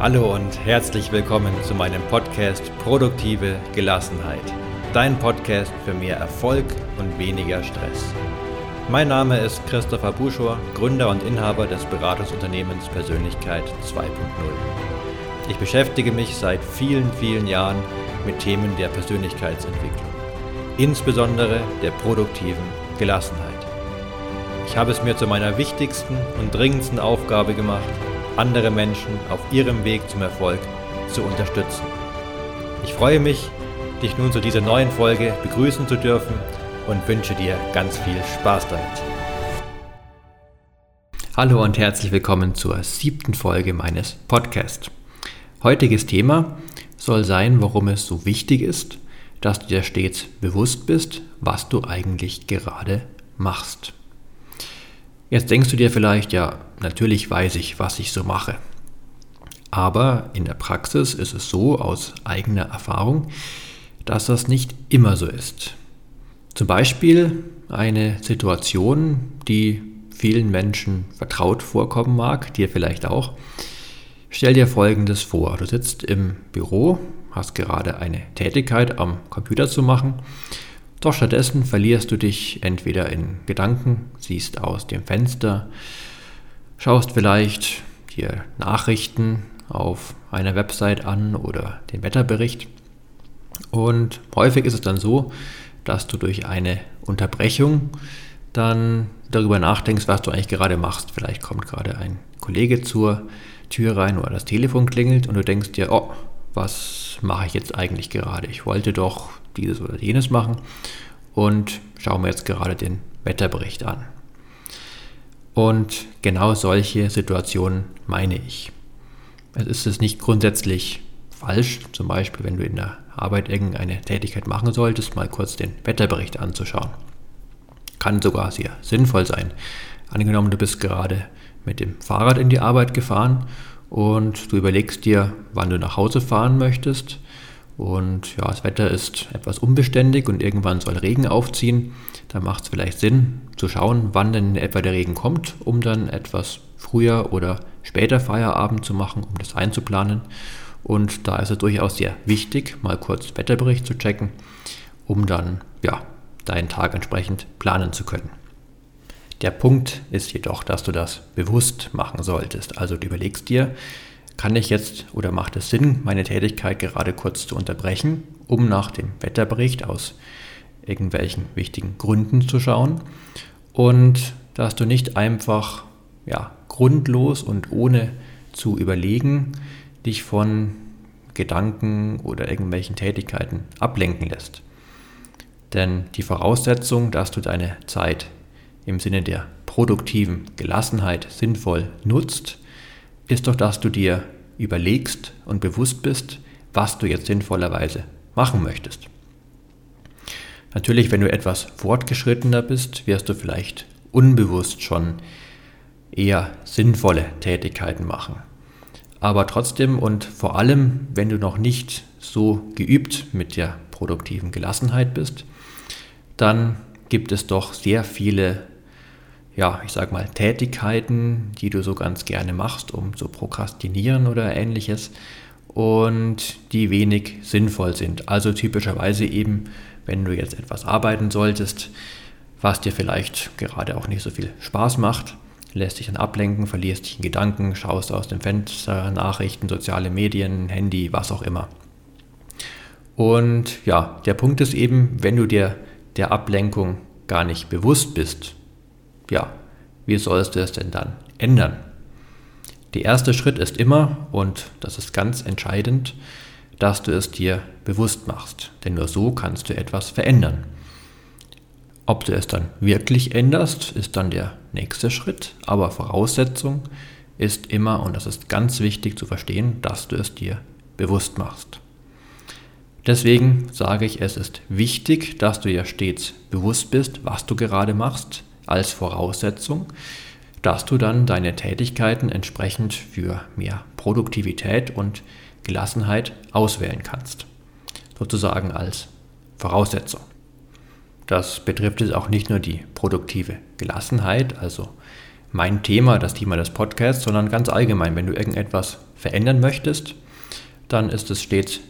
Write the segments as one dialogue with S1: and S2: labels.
S1: Hallo und herzlich willkommen zu meinem Podcast Produktive Gelassenheit. Dein Podcast für mehr Erfolg und weniger Stress. Mein Name ist Christopher Buschor, Gründer und Inhaber des Beratungsunternehmens Persönlichkeit 2.0. Ich beschäftige mich seit vielen, vielen Jahren mit Themen der Persönlichkeitsentwicklung, insbesondere der produktiven Gelassenheit. Ich habe es mir zu meiner wichtigsten und dringendsten Aufgabe gemacht, andere Menschen auf ihrem Weg zum Erfolg zu unterstützen. Ich freue mich, dich nun zu dieser neuen Folge begrüßen zu dürfen und wünsche dir ganz viel Spaß damit. Hallo und herzlich willkommen zur siebten Folge meines Podcasts. Heutiges Thema soll sein, warum es so wichtig ist, dass du dir stets bewusst bist, was du eigentlich gerade machst. Jetzt denkst du dir vielleicht, ja, natürlich weiß ich, was ich so mache. Aber in der Praxis ist es so aus eigener Erfahrung, dass das nicht immer so ist. Zum Beispiel eine Situation, die vielen Menschen vertraut vorkommen mag, dir vielleicht auch. Stell dir Folgendes vor. Du sitzt im Büro, hast gerade eine Tätigkeit am Computer zu machen doch stattdessen verlierst du dich entweder in Gedanken, siehst aus dem Fenster, schaust vielleicht dir Nachrichten auf einer Website an oder den Wetterbericht. Und häufig ist es dann so, dass du durch eine Unterbrechung dann darüber nachdenkst, was du eigentlich gerade machst. Vielleicht kommt gerade ein Kollege zur Tür rein oder das Telefon klingelt und du denkst dir, oh, was mache ich jetzt eigentlich gerade? Ich wollte doch dieses oder jenes machen und schauen wir jetzt gerade den Wetterbericht an. Und genau solche Situationen meine ich. Es ist es nicht grundsätzlich falsch, zum Beispiel wenn du in der Arbeit irgendeine Tätigkeit machen solltest, mal kurz den Wetterbericht anzuschauen. Kann sogar sehr sinnvoll sein. Angenommen, du bist gerade mit dem Fahrrad in die Arbeit gefahren und du überlegst dir, wann du nach Hause fahren möchtest und ja, das Wetter ist etwas unbeständig und irgendwann soll Regen aufziehen. Da macht es vielleicht Sinn zu schauen, wann denn etwa der Regen kommt, um dann etwas früher oder später Feierabend zu machen, um das einzuplanen. Und da ist es durchaus sehr wichtig, mal kurz Wetterbericht zu checken, um dann ja, deinen Tag entsprechend planen zu können. Der Punkt ist jedoch, dass du das bewusst machen solltest. Also du überlegst dir, kann ich jetzt oder macht es Sinn, meine Tätigkeit gerade kurz zu unterbrechen, um nach dem Wetterbericht aus irgendwelchen wichtigen Gründen zu schauen und dass du nicht einfach ja, grundlos und ohne zu überlegen dich von Gedanken oder irgendwelchen Tätigkeiten ablenken lässt. Denn die Voraussetzung, dass du deine Zeit im Sinne der produktiven Gelassenheit sinnvoll nutzt, ist doch, dass du dir überlegst und bewusst bist, was du jetzt sinnvollerweise machen möchtest. Natürlich, wenn du etwas fortgeschrittener bist, wirst du vielleicht unbewusst schon eher sinnvolle Tätigkeiten machen. Aber trotzdem und vor allem, wenn du noch nicht so geübt mit der produktiven Gelassenheit bist, dann gibt es doch sehr viele ja, ich sag mal, Tätigkeiten, die du so ganz gerne machst, um zu prokrastinieren oder ähnliches und die wenig sinnvoll sind. Also typischerweise eben, wenn du jetzt etwas arbeiten solltest, was dir vielleicht gerade auch nicht so viel Spaß macht, lässt dich dann ablenken, verlierst dich in Gedanken, schaust aus dem Fenster, Nachrichten, soziale Medien, Handy, was auch immer. Und ja, der Punkt ist eben, wenn du dir der Ablenkung gar nicht bewusst bist, ja, wie sollst du es denn dann ändern? Der erste Schritt ist immer, und das ist ganz entscheidend, dass du es dir bewusst machst, denn nur so kannst du etwas verändern. Ob du es dann wirklich änderst, ist dann der nächste Schritt, aber Voraussetzung ist immer, und das ist ganz wichtig zu verstehen, dass du es dir bewusst machst. Deswegen sage ich, es ist wichtig, dass du ja stets bewusst bist, was du gerade machst, als Voraussetzung, dass du dann deine Tätigkeiten entsprechend für mehr Produktivität und Gelassenheit auswählen kannst. Sozusagen als Voraussetzung. Das betrifft jetzt auch nicht nur die produktive Gelassenheit, also mein Thema, das Thema des Podcasts, sondern ganz allgemein. Wenn du irgendetwas verändern möchtest, dann ist es stets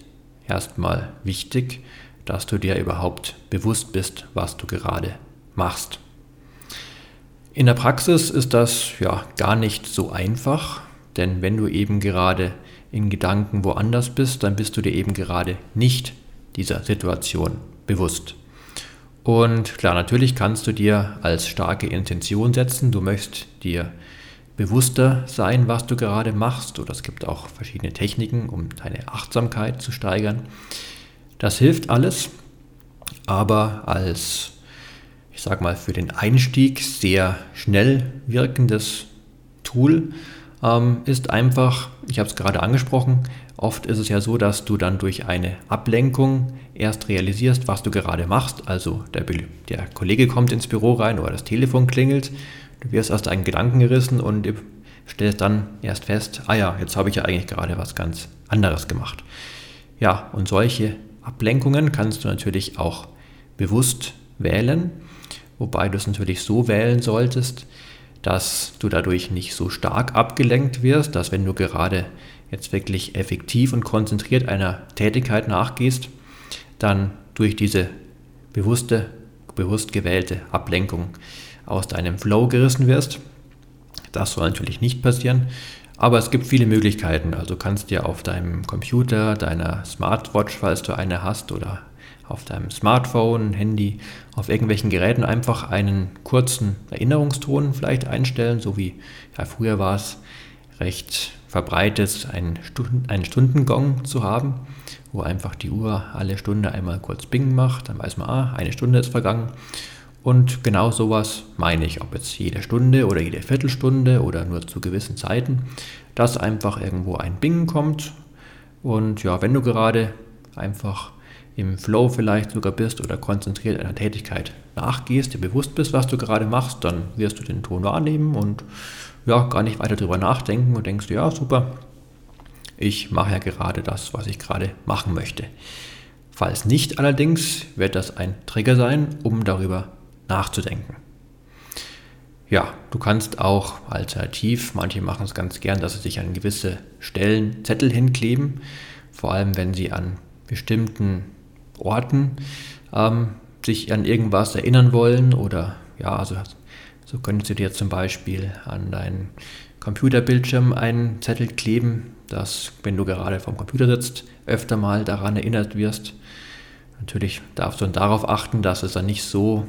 S1: erstmal wichtig, dass du dir überhaupt bewusst bist, was du gerade machst. In der Praxis ist das ja gar nicht so einfach, denn wenn du eben gerade in Gedanken woanders bist, dann bist du dir eben gerade nicht dieser Situation bewusst. Und klar, natürlich kannst du dir als starke Intention setzen, du möchtest dir bewusster sein, was du gerade machst, oder es gibt auch verschiedene Techniken, um deine Achtsamkeit zu steigern. Das hilft alles, aber als, ich sag mal, für den Einstieg sehr schnell wirkendes Tool ähm, ist einfach, ich habe es gerade angesprochen, oft ist es ja so, dass du dann durch eine Ablenkung erst realisierst, was du gerade machst. Also der, der Kollege kommt ins Büro rein oder das Telefon klingelt, du wirst aus deinen Gedanken gerissen und stellst dann erst fest, ah ja, jetzt habe ich ja eigentlich gerade was ganz anderes gemacht. Ja, und solche Ablenkungen kannst du natürlich auch bewusst wählen, wobei du es natürlich so wählen solltest, dass du dadurch nicht so stark abgelenkt wirst, dass wenn du gerade jetzt wirklich effektiv und konzentriert einer Tätigkeit nachgehst, dann durch diese bewusste, bewusst gewählte Ablenkung aus deinem Flow gerissen wirst. Das soll natürlich nicht passieren, aber es gibt viele Möglichkeiten. Also kannst dir auf deinem Computer, deiner Smartwatch, falls du eine hast, oder auf deinem Smartphone, Handy, auf irgendwelchen Geräten einfach einen kurzen Erinnerungston vielleicht einstellen, so wie ja, früher war es recht verbreitet, einen, Stunden, einen Stundengong zu haben, wo einfach die Uhr alle Stunde einmal kurz Bing macht, dann weiß man, ah, eine Stunde ist vergangen. Und genau sowas meine ich, ob jetzt jede Stunde oder jede Viertelstunde oder nur zu gewissen Zeiten, dass einfach irgendwo ein Bing kommt. Und ja, wenn du gerade einfach im Flow vielleicht sogar bist oder konzentriert einer Tätigkeit nachgehst, dir bewusst bist, was du gerade machst, dann wirst du den Ton wahrnehmen und ja, gar nicht weiter darüber nachdenken und denkst, ja, super, ich mache ja gerade das, was ich gerade machen möchte. Falls nicht allerdings, wird das ein Trigger sein, um darüber nachzudenken. Ja, du kannst auch alternativ, manche machen es ganz gern, dass sie sich an gewisse Stellen Zettel hinkleben, vor allem wenn sie an bestimmten Orten ähm, sich an irgendwas erinnern wollen oder ja, also so könntest du dir zum Beispiel an deinen Computerbildschirm einen Zettel kleben, dass wenn du gerade vom Computer sitzt, öfter mal daran erinnert wirst. Natürlich darfst du dann darauf achten, dass es dann nicht so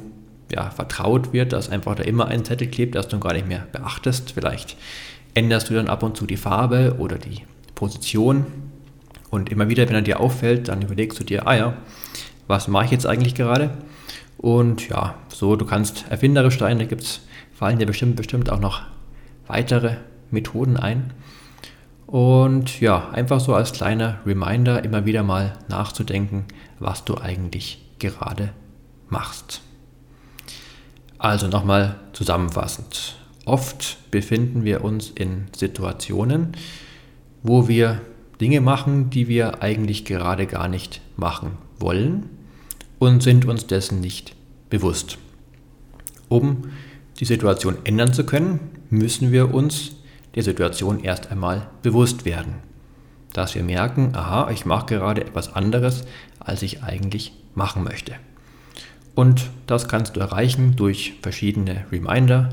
S1: ja, vertraut wird, dass einfach da immer ein Zettel klebt, das du gar nicht mehr beachtest. Vielleicht änderst du dann ab und zu die Farbe oder die Position und immer wieder, wenn er dir auffällt, dann überlegst du dir, ah ja, was mache ich jetzt eigentlich gerade? Und ja, so, du kannst erfinderisch sein, da gibt's, fallen dir bestimmt, bestimmt auch noch weitere Methoden ein. Und ja, einfach so als kleiner Reminder immer wieder mal nachzudenken, was du eigentlich gerade machst. Also nochmal zusammenfassend. Oft befinden wir uns in Situationen, wo wir Dinge machen, die wir eigentlich gerade gar nicht machen wollen und sind uns dessen nicht bewusst. Um die Situation ändern zu können, müssen wir uns der Situation erst einmal bewusst werden. Dass wir merken, aha, ich mache gerade etwas anderes, als ich eigentlich machen möchte. Und das kannst du erreichen durch verschiedene Reminder,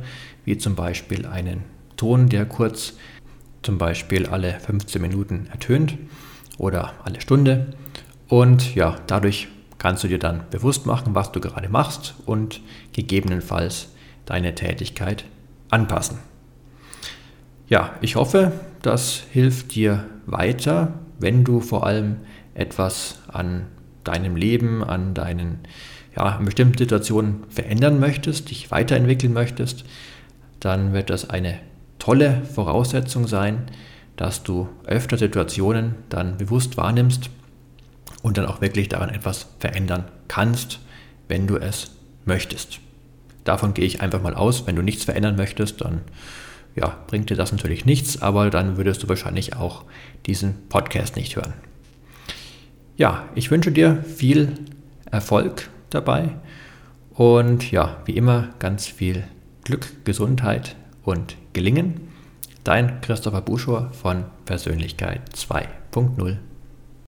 S1: wie zum Beispiel einen Ton, der kurz zum Beispiel alle 15 Minuten ertönt oder alle Stunde. Und ja, dadurch kannst du dir dann bewusst machen, was du gerade machst und gegebenenfalls deine Tätigkeit anpassen. Ja, ich hoffe, das hilft dir weiter, wenn du vor allem etwas an deinem Leben, an deinen ja, an bestimmten Situationen verändern möchtest, dich weiterentwickeln möchtest, dann wird das eine tolle Voraussetzung sein, dass du öfter Situationen dann bewusst wahrnimmst und dann auch wirklich daran etwas verändern kannst, wenn du es möchtest. Davon gehe ich einfach mal aus. Wenn du nichts verändern möchtest, dann ja, bringt dir das natürlich nichts, aber dann würdest du wahrscheinlich auch diesen Podcast nicht hören. Ja, ich wünsche dir viel Erfolg dabei und ja, wie immer ganz viel Glück, Gesundheit und gelingen. Dein Christopher Buschor von Persönlichkeit 2.0.